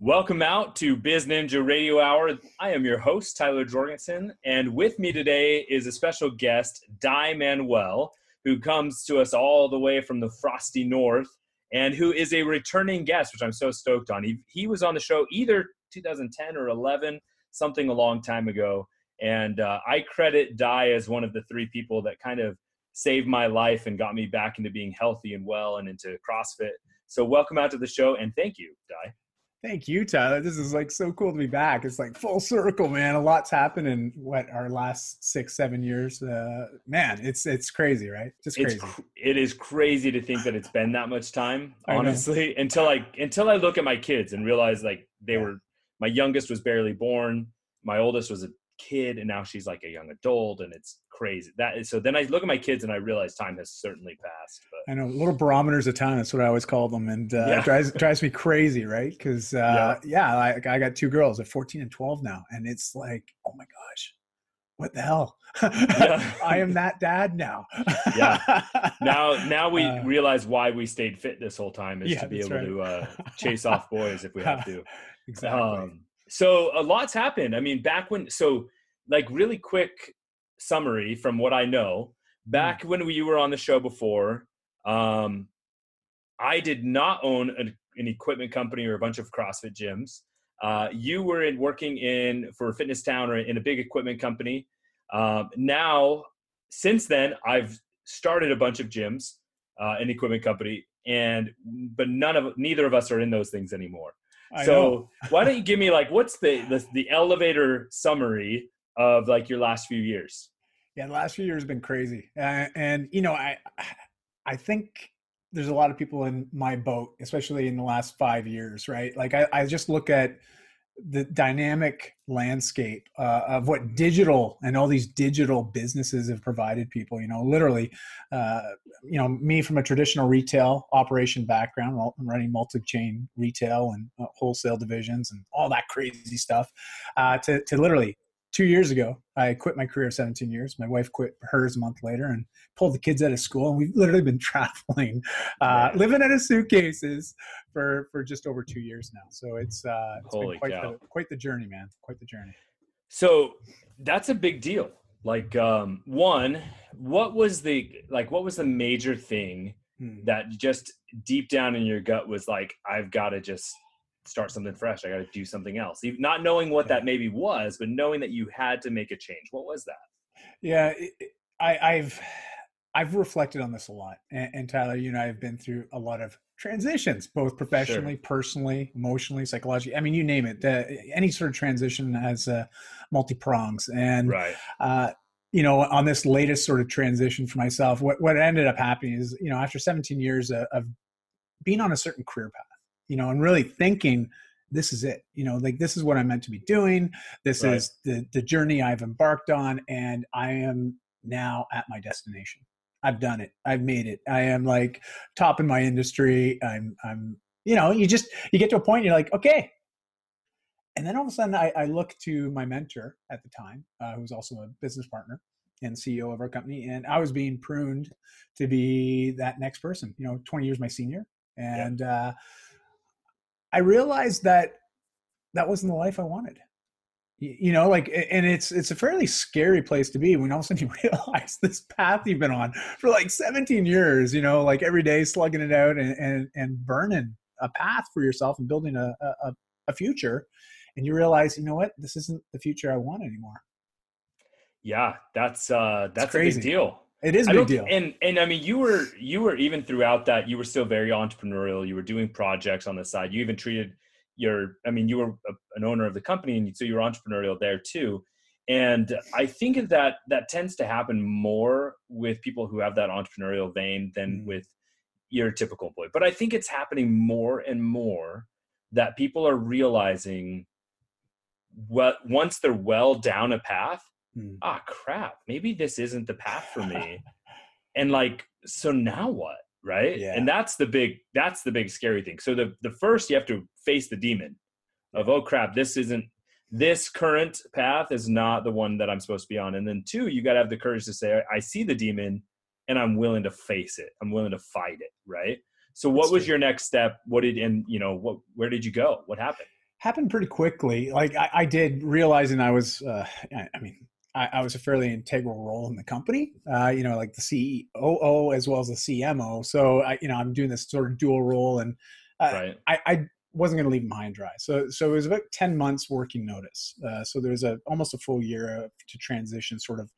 Welcome out to Biz Ninja Radio Hour. I am your host, Tyler Jorgensen, and with me today is a special guest, Dai Manuel, who comes to us all the way from the frosty north and who is a returning guest, which I'm so stoked on. He, he was on the show either 2010 or 11, something a long time ago. And uh, I credit Dai as one of the three people that kind of saved my life and got me back into being healthy and well and into CrossFit. So, welcome out to the show and thank you, Dai. Thank you, Tyler. This is like so cool to be back. It's like full circle, man. A lot's happened in what our last six, seven years. Uh, man, it's it's crazy, right? Just crazy. It's, it is crazy to think that it's been that much time, honestly. until I until I look at my kids and realize like they yeah. were. My youngest was barely born. My oldest was a kid and now she's like a young adult and it's crazy that is so then i look at my kids and i realize time has certainly passed but i know little barometers of time that's what i always call them and uh, yeah. it drives, drives me crazy right because uh, yeah, yeah I, I, got two girls at 14 and 12 now and it's like oh my gosh what the hell yeah. i am that dad now yeah now now we uh, realize why we stayed fit this whole time is yeah, to be able right. to uh, chase off boys if we have to exactly um, so a lot's happened. I mean, back when, so like really quick summary from what I know, back mm. when we were on the show before, um, I did not own an, an equipment company or a bunch of CrossFit gyms. Uh, you were in working in for Fitness Town or in a big equipment company. Um, now, since then, I've started a bunch of gyms, uh, an equipment company, and but none of neither of us are in those things anymore so why don't you give me like what's the, the the elevator summary of like your last few years? Yeah, the last few years have been crazy, uh, and you know, I I think there's a lot of people in my boat, especially in the last five years, right? Like I, I just look at the dynamic landscape uh, of what digital and all these digital businesses have provided people you know literally uh, you know me from a traditional retail operation background running multi-chain retail and uh, wholesale divisions and all that crazy stuff uh, to, to literally two years ago, I quit my career of 17 years. My wife quit hers a month later and pulled the kids out of school. And we've literally been traveling, uh, living out of suitcases for, for just over two years now. So it's, uh, it's been quite the, quite the journey, man. Quite the journey. So that's a big deal. Like, um, one, what was the, like, what was the major thing hmm. that just deep down in your gut was like, I've got to just start something fresh. I got to do something else. Not knowing what that maybe was, but knowing that you had to make a change. What was that? Yeah, I, I've I've reflected on this a lot, and, and, Tyler, you and I have been through a lot of transitions, both professionally, sure. personally, emotionally, psychologically. I mean, you name it. Uh, any sort of transition has uh, multi prongs, and right. Uh, you know, on this latest sort of transition for myself, what what ended up happening is, you know, after 17 years of, of being on a certain career path you know, and really thinking this is it you know like this is what i'm meant to be doing. This right. is the the journey i've embarked on and i am now at my destination. I've done it. I've made it. I am like top in my industry. I'm i'm you know you just you get to a point you're like okay. And then all of a sudden i, I look to my mentor at the time uh, who's also a business partner and ceo of our company and i was being pruned to be that next person you know 20 years my senior. And yeah. uh I realized that that wasn't the life I wanted. You know, like, and it's it's a fairly scary place to be when all of a sudden you realize this path you've been on for like 17 years. You know, like every day slugging it out and and, and burning a path for yourself and building a, a a future, and you realize, you know what, this isn't the future I want anymore. Yeah, that's uh that's a big deal. It is a big deal. And and I mean you were you were even throughout that you were still very entrepreneurial. You were doing projects on the side. You even treated your I mean you were a, an owner of the company and so you were entrepreneurial there too. And I think that that tends to happen more with people who have that entrepreneurial vein than mm. with your typical employee. But I think it's happening more and more that people are realizing what once they're well down a path mm. ah crap maybe this isn't the path for me. And like so now what right? Yeah. and that's the big that's the big scary thing. So the the first you have to face the demon of oh crap this isn't this current path is not the one that i'm supposed to be on. And then two you got to have the courage to say i see the demon and i'm willing to face it. I'm willing to fight it right? So what that's was true. your next step? What did and you know what where did you go? What happened? Happened pretty quickly. Like I, I did realizing I was, uh, I mean, I, I, was a fairly integral role in the company, uh, you know, like the CEO as well as the CMO. So I, you know, I'm doing this sort of dual role and uh, right. I, I wasn't going to leave them high and dry. So, so it was about 10 months working notice. Uh, so there was a, almost a full year to transition sort of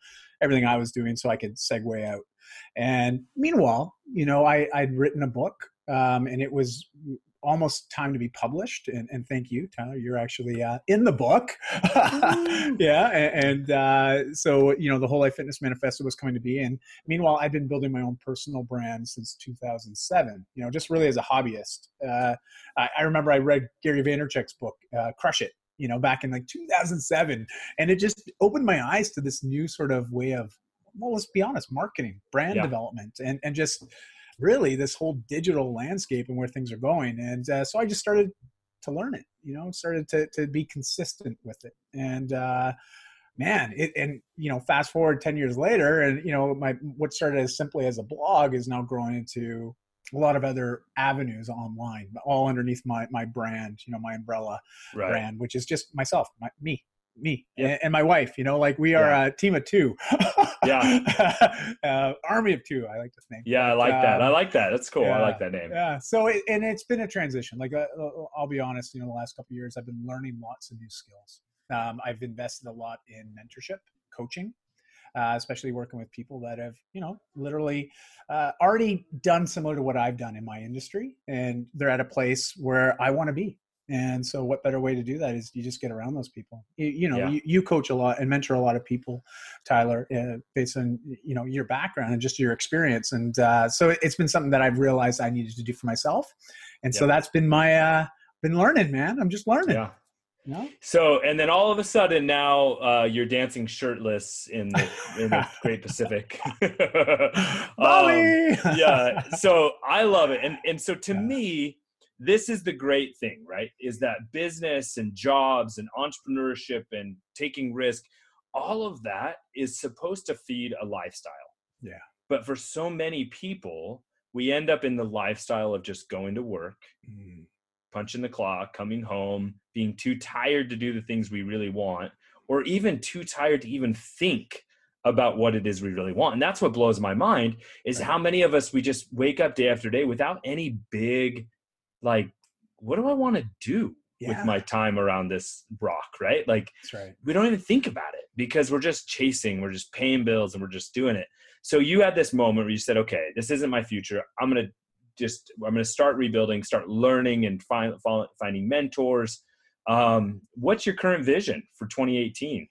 everything I was doing so I could segue out. And meanwhile, you know, I, I'd written a book um, and it was almost time to be published. And, and thank you, Tyler. You're actually uh, in the book. yeah. And, and uh, so, you know, the Whole Life Fitness Manifesto was coming to be. And meanwhile, I've been building my own personal brand since 2007, you know, just really as a hobbyist. Uh, I, I, remember I read Gary Vaynerchuk's book, uh, Crush It, you know, back in like 2007. And it just opened my eyes to this new sort of way of, well, let's be honest, marketing, brand yeah. development, and, and just, really this whole digital landscape and where things are going. And uh, so I just started to learn it, you know, started to, to be consistent with it. And, uh, man, it, and, you know, fast forward 10 years later and, you know, my, what started as simply as a blog is now growing into a lot of other avenues online, all underneath my, my brand, you know, my umbrella right. brand, which is just myself, my, me, me yep. and my wife you know like we are yeah. a team of two. Yeah. Uh, army of two i like this name. Yeah i like um, that i like that. That's cool. Yeah, i like that name. yeah. So it, and it's been a transition. Like uh, uh, i'll be honest you know the last couple years i've been learning lots of new skills. Um, i've invested a lot in mentorship coaching uh, especially working with people that have, you know, literally uh, already done similar to what I've done in my industry, and they're at a place where I want to be. And so, what better way to do that is you just get around those people. You, you know, yeah. you, you, coach a lot and mentor a lot of people, Tyler, uh, based on you know your background and just your experience. And uh, so, it's been something that I've realized I needed to do for myself. And yeah. so, that's been my uh, been learning, man. I'm just learning. Yeah. So, and then all of a sudden now uh, you're dancing shirtless in the, in the Great Pacific. um, yeah. So I love it. And, and so to yeah. me, this is the great thing, right? Is that business and jobs and entrepreneurship and taking risk, all of that is supposed to feed a lifestyle. Yeah. But for so many people, we end up in the lifestyle of just going to work, mm. punching the clock, coming home, being too tired to do the things we really want, or even too tired to even think about what it is we really want. And that's what blows my mind is how many of us we just wake up day after day without any big like what do i want to do yeah. with my time around this rock right like right. we don't even think about it because we're just chasing we're just paying bills and we're just doing it so you had this moment where you said okay this isn't my future i'm gonna just i'm gonna start rebuilding start learning and find, finding mentors um, what's your current vision for 2018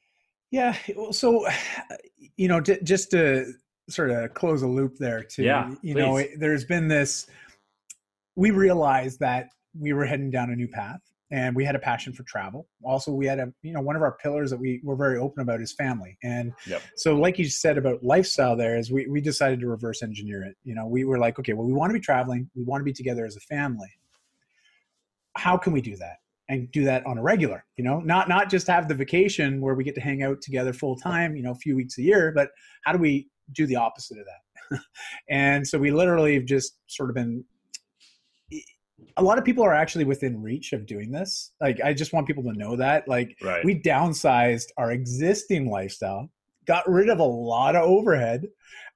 yeah so you know just to sort of close a loop there too yeah, you please. know there's been this we realized that we were heading down a new path and we had a passion for travel. Also we had a you know one of our pillars that we were very open about is family. And yep. so like you said about lifestyle there is we, we decided to reverse engineer it. You know we were like okay well we want to be traveling. We want to be together as a family. How can we do that? And do that on a regular you know? Not not just have the vacation where we get to hang out together full time you know a few weeks a year but how do we do the opposite of that? And so we literally have just sort of been a lot of people are actually within reach of doing this. Like, I just want people to know that. Like, right. we downsized our existing lifestyle, got rid of a lot of overhead,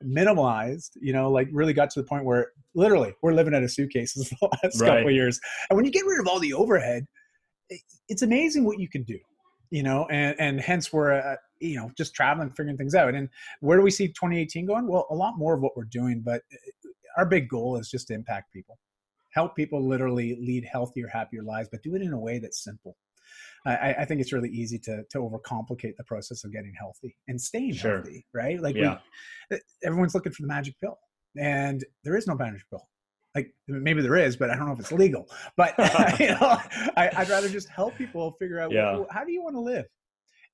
minimalized, you know, like really got to the point where literally we're living out of suitcases the last right. couple of years. And when you get rid of all the overhead, it's amazing what you can do, you know, and, and hence we're, uh, you know, just traveling, figuring things out. And where do we see 2018 going? Well, a lot more of what we're doing, but uh, our big goal is just to impact people help people literally lead healthier, happier lives, but do it in a way that's simple. I, I, think it's really easy to to overcomplicate the process of getting healthy and staying sure. healthy, right? Like yeah. we, everyone's looking for the magic pill, and there is no magic pill. Like maybe there is, but I don't know if it's legal. But you know, I, would rather just help people figure out yeah. well, how do you want to live.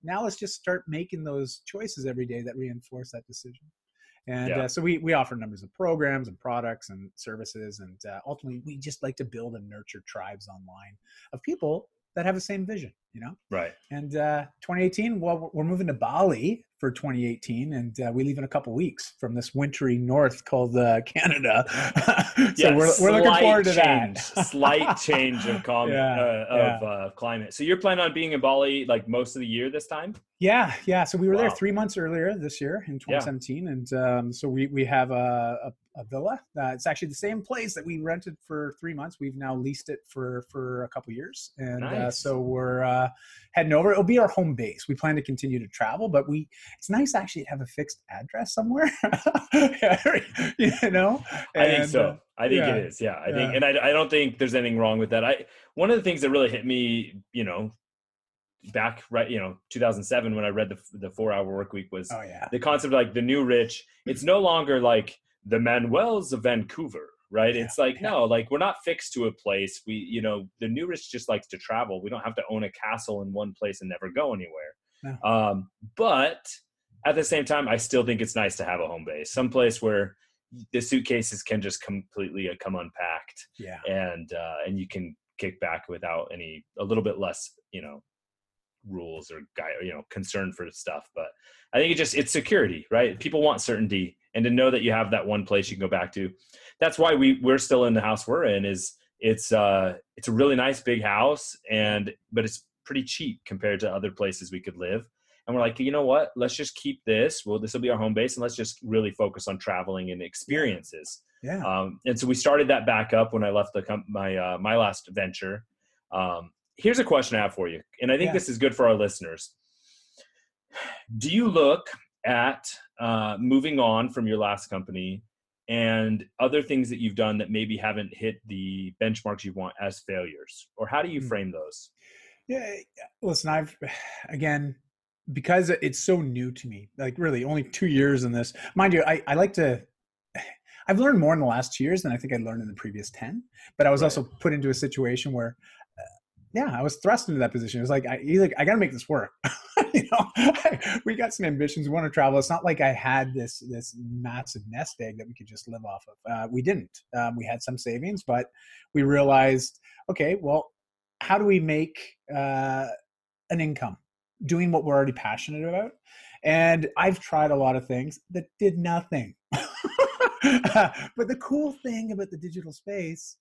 Now let's just start making those choices every day that reinforce that decision. And yeah. uh, so we, we offer numbers of programs and products and services. And uh, ultimately, we just like to build and nurture tribes online of people that have the same vision, you know? Right. And uh, 2018, well, we're moving to Bali for 2018, and uh, we leave in a couple weeks from this wintry north called uh, Canada. so Yeah, we're, we're looking forward to change, that. slight change of com- Yeah, uh, of uh, climate. So you're planning on being in Bali like most of the year this time? Yeah, yeah. So we were there three months earlier this year in 2017, and um, so we we have a, a, a villa. Uh, it's actually the same place that we rented for three months. We've now leased it for for a couple years, and uh, Nice. so we're uh, heading over. It'll be our home base. We plan to continue to travel, but we it's nice actually to have a fixed address somewhere. you know, I think so. uh, I think yeah. it is. Yeah, I think, and I, I don't think there's anything wrong with that. I one of the things that really hit me, you know, back right, you know, 2007 when I read the the four hour work week was oh yeah, the concept of like the new rich. It's no longer like the Manuel's of Vancouver, right? Yeah, It's like yeah. no, like we're not fixed to a place. We, you know, the new rich just likes to travel. We don't have to own a castle in one place and never go anywhere. No. Um, but at the same time, I still think it's nice to have a home base, someplace where the suitcases can just completely uh, come unpacked yeah, and uh, and you can kick back without any a little bit less you know rules or guy you know concern for stuff but i think it just it's security right people want certainty and to know that you have that one place you can go back to that's why we we're still in the house we're in is it's uh it's a really nice big house and but it's pretty cheap compared to other places we could live and we're like you know what let's just keep this well this will be our home base and let's just really focus on traveling and experiences yeah. um, and so we started that back up when I left the com- my uh, my last venture. Um, here's a question I have for you, and I think Yeah. this is good for our listeners. Do you look at uh, moving on from your last company and other things that you've done that maybe haven't hit the benchmarks you want as failures, or how do you Hmm. frame those? Yeah, listen, I've again because it's so new to me. Like really, only two years in this. Mind you, I, I like to. I've learned more in the last two years than I think I'd learned in the previous ten. But I was Right. also put into a situation where, yeah, I was thrust into that position. It was like I either I got to make this work. you know, we got some ambitions. We want to travel. It's not like I had this this massive nest egg that we could just live off of. Uh, we didn't. Um, we had some savings, but we realized, okay, well, how do we make uh, an income doing what we're already passionate about? And I've tried a lot of things that did nothing. but the cool thing about the digital space,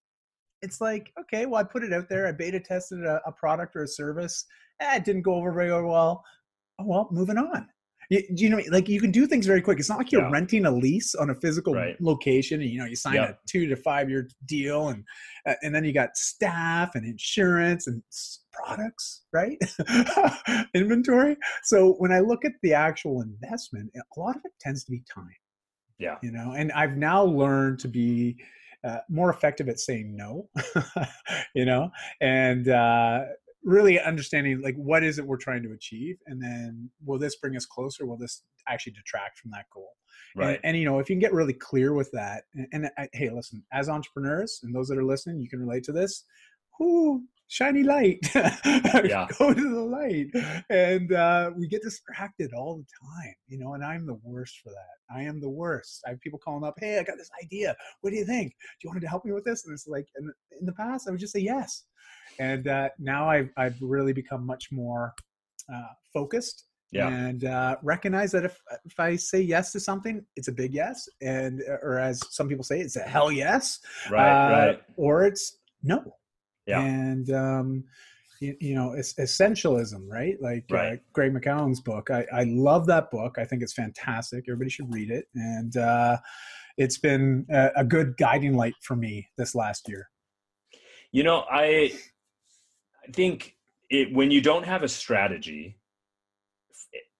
it's like, okay, well, I put it out there. I beta tested a, a product or a service. Eh, it didn't go over very well. Oh, well, moving on. You, do you know, like you can do things very quick. It's not like you're Yeah. renting a lease on a physical Right. location, and you know you sign a two to five year deal, and uh, and then you got staff and insurance and products, right? Inventory. So when I look at the actual investment, a lot of it tends to be time Yeah, you know and i've now learned to be uh, more effective at saying no you know? And uh, really understanding like what is it we're trying to achieve? And then will this bring us closer? Will this actually detract from that goal? Right. and, and you know if you can get really clear with that and, and I, hey listen as entrepreneurs and those that are listening you can relate to this whoo shiny light Yeah. go to the light and uh, we get distracted all the time you know and i'm the worst for that i am the worst i have people calling up hey i got this idea what do you think do you want to help me with this and it's like in, in the past i would just say yes and uh, now I've, I've really become much more uh, focused Yeah. and uh, recognize that if if I say yes to something, it's a big yes, and or as some people say, it's a hell yes, Right. uh, right. or it's no. Yeah. And um, you, you know, it's essentialism, right? Like uh, Greg McKeown's book. I, I love that book. I think it's fantastic. Everybody should read it, and uh, it's been a, a good guiding light for me this last year. You know, I I think it when you don't have a strategy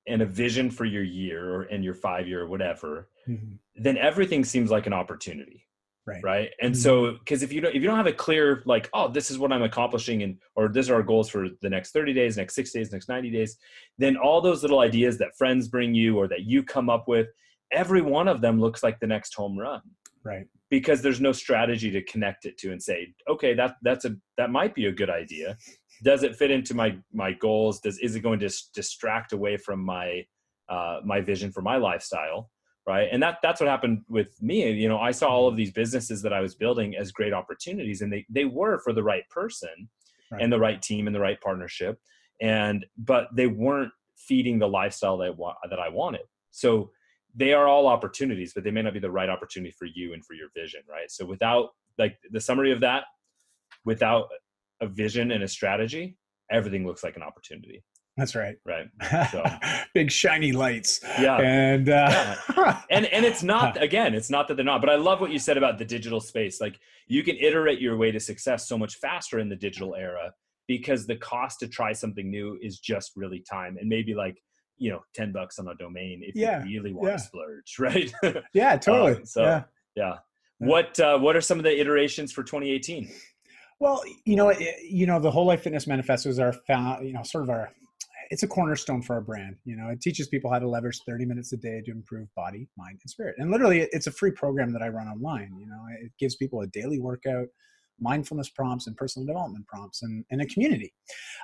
and a vision for your year or and your five year or whatever, Mhm. then everything seems like an opportunity. Right. Right. And Mhm. so because if you don't if you don't have a clear like, oh, this is what I'm accomplishing and or these are our goals for the next 30 days, next six days, next 90 days, then all those little ideas that friends bring you or that you come up with, every one of them looks like the next home run Right. because there's no strategy to connect it to and say okay that that's a that might be a good idea does it fit into my my goals does is it going to distract away from my uh my vision for my lifestyle right and that that's what happened with me you know i saw all mm-hmm. of these businesses that i was building as great opportunities and they they were for the right person Right. and the right team and the right partnership and but they weren't feeding the lifestyle that I, that I wanted. So they are all opportunities, but they may not be the right opportunity for you and for your vision, right? So without like the summary of that, without a vision and a strategy, everything looks like an opportunity. That's right. Right. So. Big shiny lights. Yeah. And uh, yeah. and and it's not again, it's not that they're not, but I love what you said about the digital space. Like you can iterate your way to success so much faster in the digital era because the cost to try something new is just really time and maybe like you know 10 bucks on a domain if Yeah. you really want Yeah. to splurge right yeah, totally. Um, so- yeah. yeah what uh, what are some of the iterations for 2018 Well, you know, it, you know, the whole life fitness manifesto is our found, you know, sort of our. It's a cornerstone for our brand. You know, it teaches people how to leverage 30 minutes a day to improve body, mind, and spirit. And literally, it's a free program that I run online. You know, it gives people a daily workout, mindfulness prompts, and personal development prompts, and, and a community.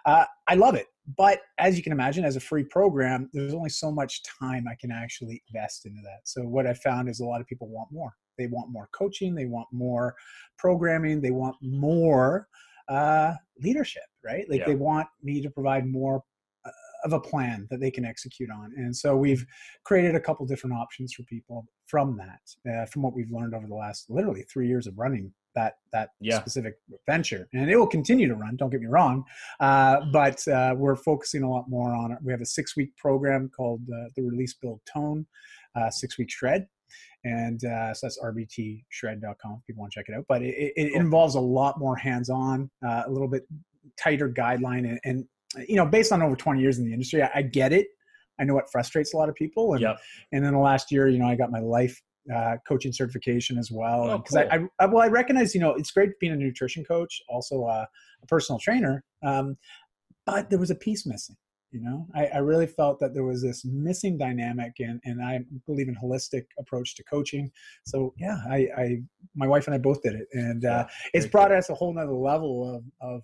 Uh, I love it. But as you can imagine, as a free program, there's only so much time I can actually invest into that. So what I found is a lot of people want more. They want more coaching. They want more programming. They want more uh, leadership, right? Like Yeah. they want me to provide more of a plan that they can execute on. And so we've created a couple different options for people from that, uh, from what we've learned over the last literally three years of running that that Yeah. specific venture. And it will continue to run. Don't get me wrong, uh, but uh, we're focusing a lot more on it. We have a six week program called uh, the Release Build Tone, uh, six week shred and uh, so that's rbtshred.com if people want to check it out but it, it, it involves a lot more hands-on uh, a little bit tighter guideline and, and you know based on over 20 years in the industry i, I get it. I know what frustrates a lot of people and, Yep. and then the last year you know i got my life uh, coaching certification as well Oh, because I, I, well i recognize you know it's great being a nutrition coach also uh, a personal trainer um, but there was a piece missing you know? I, I really felt that there was this missing dynamic and and i believe in holistic approach to coaching. So yeah i i my wife and i both did it and uh, it's brought cool. us a whole nother level of of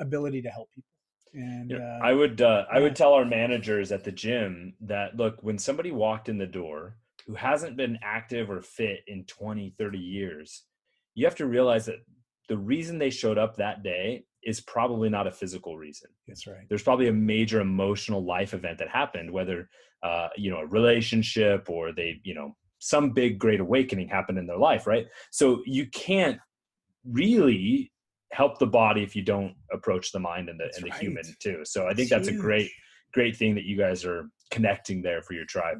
ability to help people and Yeah, uh, I would uh, I would tell our managers at the gym that look when somebody walked in the door who hasn't been active or fit in 20 30 years you have to realize that the reason they showed up that day is probably not a physical reason. That's right. There's probably a major emotional life event that happened whether uh, you know a relationship or they you know some big great awakening happened in their life right? So you can't really help the body if you don't approach the mind and the, That's and the right. human too so i think That's that's a great great thing that you guys are connecting there for your tribe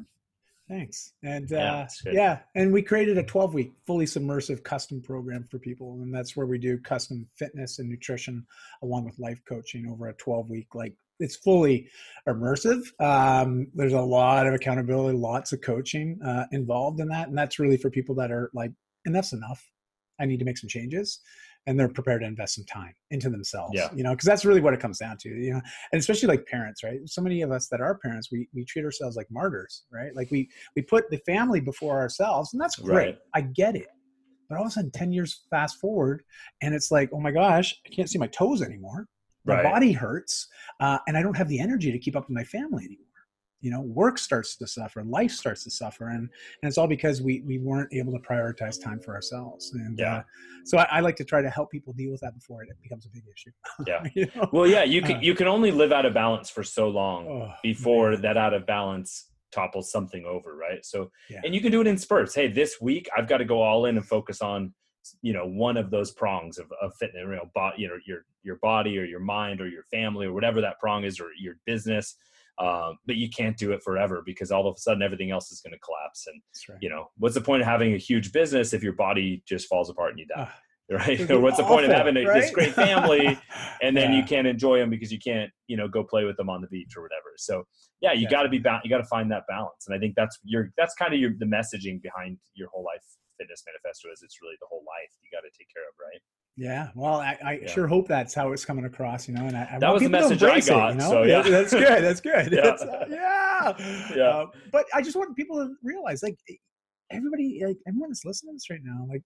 Thanks. And Yeah, uh, that's yeah, and we created a 12 week fully submersive custom program for people. And that's where we do custom fitness and nutrition along with life coaching over a 12 week. Like it's fully immersive. Um, there's a lot of accountability, lots of coaching uh, involved in that. And that's really for people that are like, enough's enough. I need to make some changes. And they're prepared to invest some time into themselves, Yeah. you know, because that's really what it comes down to, you know, and especially like parents, right? So many of us that are parents, we, we treat ourselves like martyrs, right? Like we, we put the family before ourselves and that's great Right. i get it but all of a sudden 10 years fast forward and it's like oh my gosh i can't see my toes anymore my Right. body hurts uh, and i don't have the energy to keep up with my family anymore you know work starts to suffer life starts to suffer and, and it's all because we, we weren't able to prioritize time for ourselves and Yeah. uh, so I, I like to try to help people deal with that before it becomes a big issue Yeah. you know? well yeah you can Uh. you can only live out of balance for so long Oh, before man. that out of balance topples something over right so Yeah. and you can do it in spurts hey this week i've got to go all in and focus on you know one of those prongs of, of fitness you know, bo- you know your your body or your mind or your family or whatever that prong is or your business um, but you can't do it forever because all of a sudden everything else is going to collapse. And right. you know what's the point of having a huge business if your body just falls apart and you die Ah, right? or what's the point of having a, this great family and then you can't enjoy them because you can't you know go play with them on the beach or whatever? So yeah you got to be ba- you got to find that balance. And i think that's your that's kind of your the messaging behind your whole life fitness manifesto is it's really the whole life you got to take care of right Yeah, well, I, I Yeah. sure hope that's how it's coming across, you know. And I, I That was the message I embrace it, you know? so, yeah. that's good. That's good. Yeah. It's, uh, yeah, Yeah. Uh, but I just want people to realize, like, everybody, like everyone that's listening to this right now, like,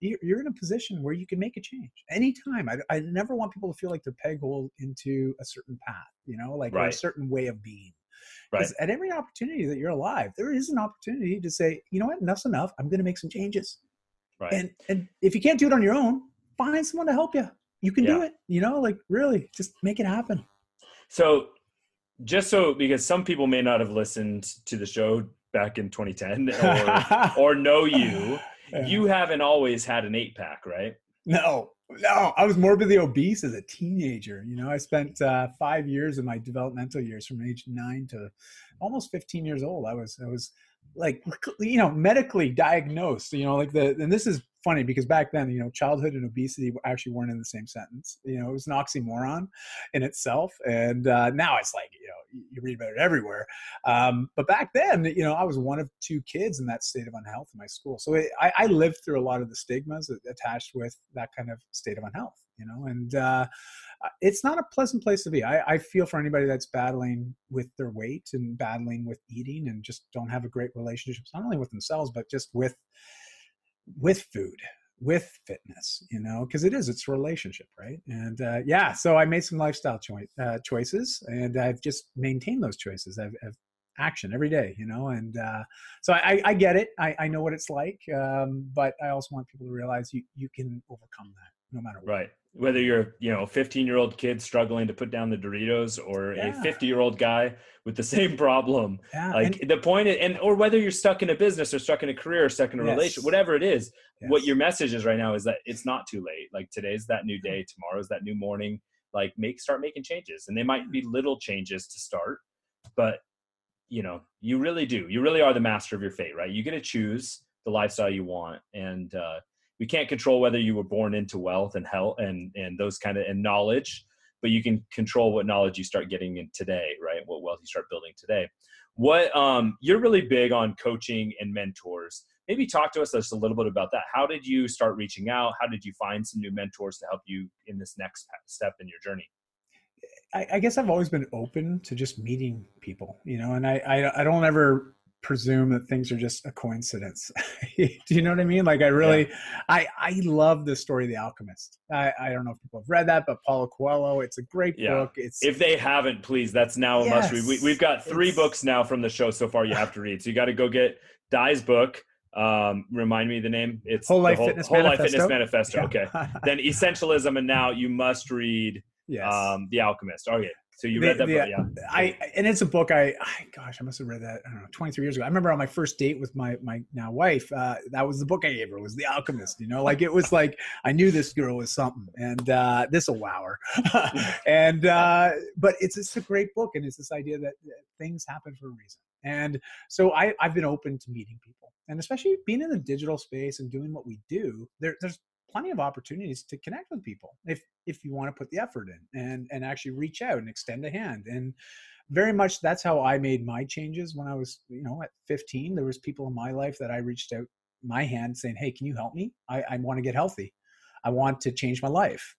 you're, you're in a position where you can make a change anytime. I, I never want people to feel like they're peg hole into a certain path, you know, like or a certain way of being. right At every opportunity that you're alive, there is an opportunity to say, you know what, enough's enough. I'm going to make some changes. right And and if you can't do it on your own, find someone to help you. You can do it. You know, like really, just make it happen. So just so because some people may not have listened to the show back in 2010 or, or know you, yeah. you haven't always had an eight pack, right? No, no. I was morbidly obese as a teenager. You know, I spent uh, five years of my developmental years from age nine to almost 15 years old. I was, I was like you know medically diagnosed you know like the and this is funny because back then you know childhood and obesity actually weren't in the same sentence. You know it was an oxymoron in itself and uh, now it's like you know you read about it everywhere. Um, but back then you know i was one of two kids in that state of unhealth in my school. So it, I, I lived through a lot of the stigmas attached with that kind of state of unhealth you know and uh, it's not a pleasant place to be. I, I, feel for anybody that's battling with their weight and battling with eating and just don't have a great relationship not only with themselves but just with with food with fitness you know because it is it's relationship right and uh, yeah so i made some lifestyle uh, choices and i've just maintained those choices i've, I've action every day you know and uh, so I, I, get it I, I know what it's like um, but i also want people to realize you, you can overcome that no matter what. Right. Whether you're, you know, a 15 year old kid struggling to put down the Doritos or yeah. a 50 year old guy with the same problem. Yeah. Like and, the point, is, and or whether you're stuck in a business or stuck in a career or stuck in a yes. relationship, whatever it is, yes. what your message is right now is that it's not too late. Like today's that new day, tomorrow's that new morning. Like make start making changes, and they might be little changes to start, but you know, you really do. You really are the master of your fate, right? You get to choose the lifestyle you want, and uh, we can't control whether you were born into wealth and health and and those kind of and knowledge but you can control what knowledge you start getting in today right? What wealth you start building today. What um you're really big on coaching and mentors. Maybe talk to us just a little bit about that. How did you start reaching out? How did you find some new mentors to help you in this next step in your journey? I, I guess I've always been open to just meeting people, you know, and I, I, I don't ever presume that things are just a coincidence. Do you know what I mean? Like I really, yeah. I I love the story of the Alchemist. I I don't know if people have read that, but Paulo Coelho. It's a great yeah. book. It's if they haven't, please, that's now a yes, must read. We, we've got three books now from the show so far. You have to read, so you got to go get Dai's book. Um, remind me the name. It's Whole Life whole, Fitness Whole Manifesto. Life Fitness Manifesto. Okay, then Essentialism, and now you must read yes. um, The Alchemist. Okay, so you read the, that the, book, yeah? I and it's a book I, I, gosh, I must have read that I don't know 23 years ago. I remember on my first date with my my now wife, uh, that was the book I gave her was The Alchemist. You know, like it was like I knew this girl was something, and uh, this a wower. and uh, but it's it's a great book, and it's this idea that, that things happen for a reason. And so I I've been open to meeting people, and especially being in the digital space and doing what we do. There, there's plenty of opportunities to connect with people if if you want to put the effort in and and actually reach out and extend a hand and very much that's how i made my changes when i was you know at 15 there was people in my life that i reached out my hand saying hey can you help me? I, I want to get healthy. I want to change my life.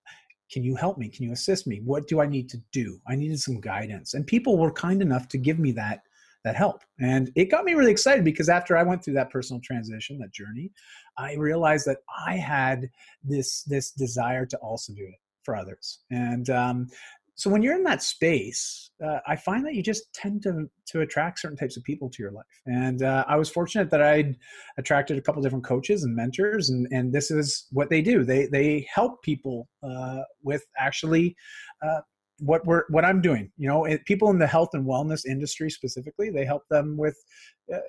Can you help me? Can you assist me? What do i need to do? I needed some guidance. And people were kind enough to give me that that help. And it got me really excited because after I went through that personal transition, that journey, I realized that I had this this desire to also do it for others. And um, so when you're in that space, uh, I find that you just tend to to attract certain types of people to your life. And uh, I was fortunate that I'd attracted a couple different coaches and mentors, and and this is what they do. They they help people uh, with actually uh, what we're what I'm doing. You know, it, people in the health and wellness industry specifically, they help them with uh,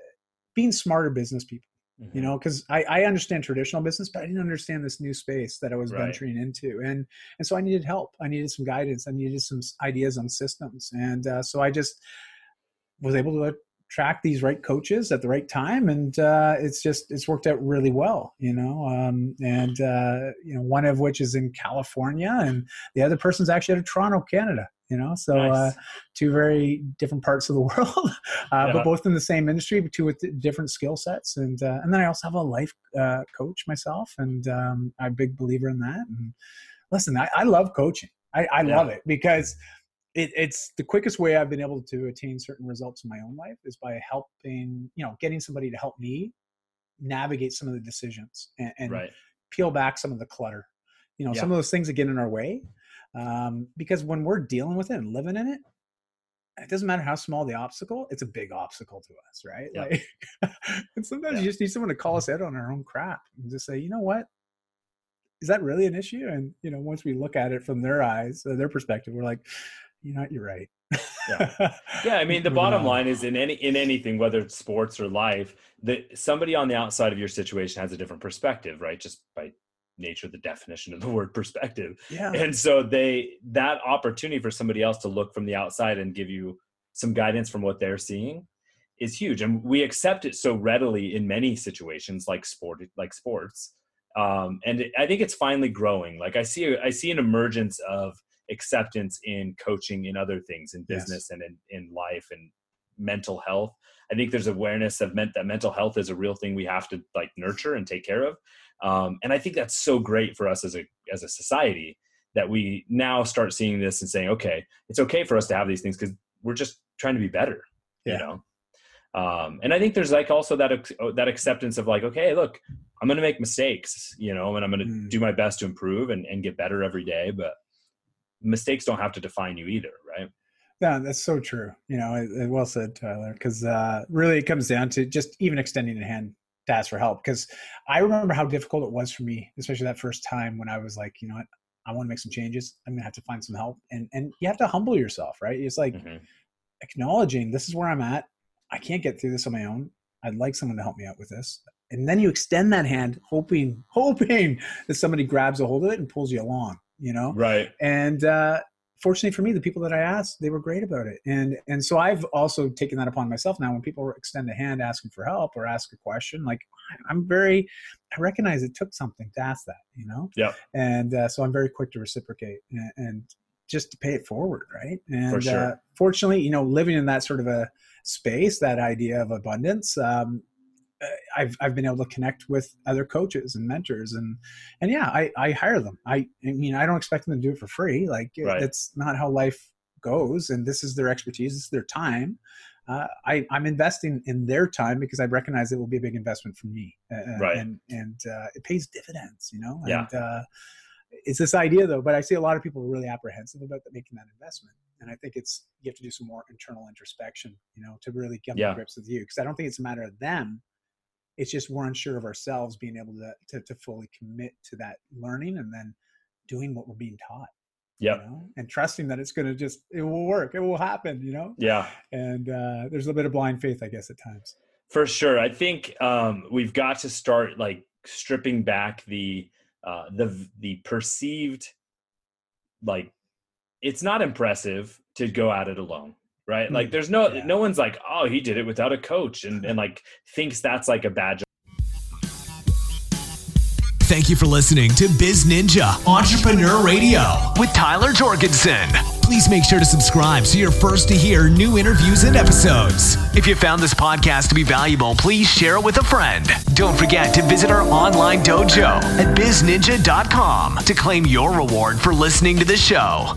being smarter business people. Mm-hmm. You know, because I, I understand traditional business, but I didn't understand this new space that I was right. venturing into, and and so I needed help. I needed some guidance. I needed some ideas on systems, and uh, so I just was able to track these right coaches at the right time and uh, it's just it's worked out really well you know um, and uh, you know one of which is in california and the other person's actually out of toronto canada you know so uh, nice. uh, two very different parts of the world uh, yeah. but both in the same industry but two with different skill sets and uh, and then i also have a life coach myself and um, i'm a big believer in that and listen i, I love coaching i, I yeah. love it because it, it's the quickest way I've been able to attain certain results in my own life is by helping, you know, getting somebody to help me navigate some of the decisions and, and right. peel back some of the clutter. You know, yeah. some of those things that get in our way. Um, because when we're dealing with it and living in it, it doesn't matter how small the obstacle, it's a big obstacle to us, right? Like, and sometimes you just need someone to call us out on our own crap and just say, you know what? Is that really an issue? And you know, once we look at it from their eyes, uh, their perspective, we're like, you know, you're right. yeah. yeah, I mean the bottom line is in any in anything, whether it's sports or life, that somebody on the outside of your situation has a different perspective, right? Just by nature the definition of the word perspective. Yeah. And so they that opportunity for somebody else to look from the outside and give you some guidance from what they're seeing is huge. And we accept it so readily in many situations like sport like sports. Um, and I think it's finally growing. Like I see I see an emergence of acceptance in coaching in other things in business yes. and in, in life and mental health i think there's awareness of meant that mental health is a real thing we have to like nurture and take care of um, and i think that's so great for us as a as a society that we now start seeing this and saying okay it's okay for us to have these things because we're just trying to be better yeah. you know um, and i think there's like also that that acceptance of like okay look i'm gonna make mistakes you know and i'm gonna mm. do my best to improve and, and get better every day but mistakes don't have to define you either, right? Yeah, that's so true. You know, well said, Tyler. Because uh, really, it comes down to just even extending a hand to ask for help. Because I remember how difficult it was for me, especially that first time when I was like, you know what, I want to make some changes. I'm gonna have to find some help, and and you have to humble yourself, right? It's like mm-hmm. acknowledging this is where I'm at. I can't get through this on my own. I'd like someone to help me out with this. And then you extend that hand, hoping, hoping that somebody grabs a hold of it and pulls you along you know? Right. And uh fortunately for me the people that i asked they were great about it. And and so i've also taken that upon myself now. When people extend a hand asking for help or ask a question like i'm very i recognize it took something to ask that you know? Yeah and uh, so i'm very quick to reciprocate and, and just to pay it forward right? And For sure. uh, fortunately you know living in that sort of a space that idea of abundance um, I've I've been able to connect with other coaches and mentors and and yeah I I hire them I I mean I don't expect them to do it for free like right. that's not how life goes and this is their expertise this is their time uh, I I'm investing in their time because I recognize it will be a big investment for me uh, right and and uh, it pays dividends you know yeah. and uh, it's this idea though but I see a lot of people are really apprehensive about making that investment and I think it's you have to do some more internal introspection you know to really get yeah. to grips with you because I don't think it's a matter of them it's just we're unsure of ourselves being able to, to, to fully commit to that learning and then doing what we're being taught. Yeah. You know? And trusting that it's going to just, it will work. It will happen, you know? Yeah. And uh, there's a little bit of blind faith, I guess, at times. For sure. I think um, we've got to start like stripping back the, uh, the, the perceived, like, it's not impressive to go at it alone right? Like hmm. there's no yeah. no one's like, oh, he did it without a coach and, and like thinks that's like a badge. Thank you for listening to Biz Ninja Entrepreneur Radio with Tyler Jorgensen. Please make sure to subscribe so you're first to hear new interviews and episodes. If you found this podcast to be valuable, please share it with a friend. Don't forget to visit our online dojo at bizninja.com to claim your reward for listening to the show.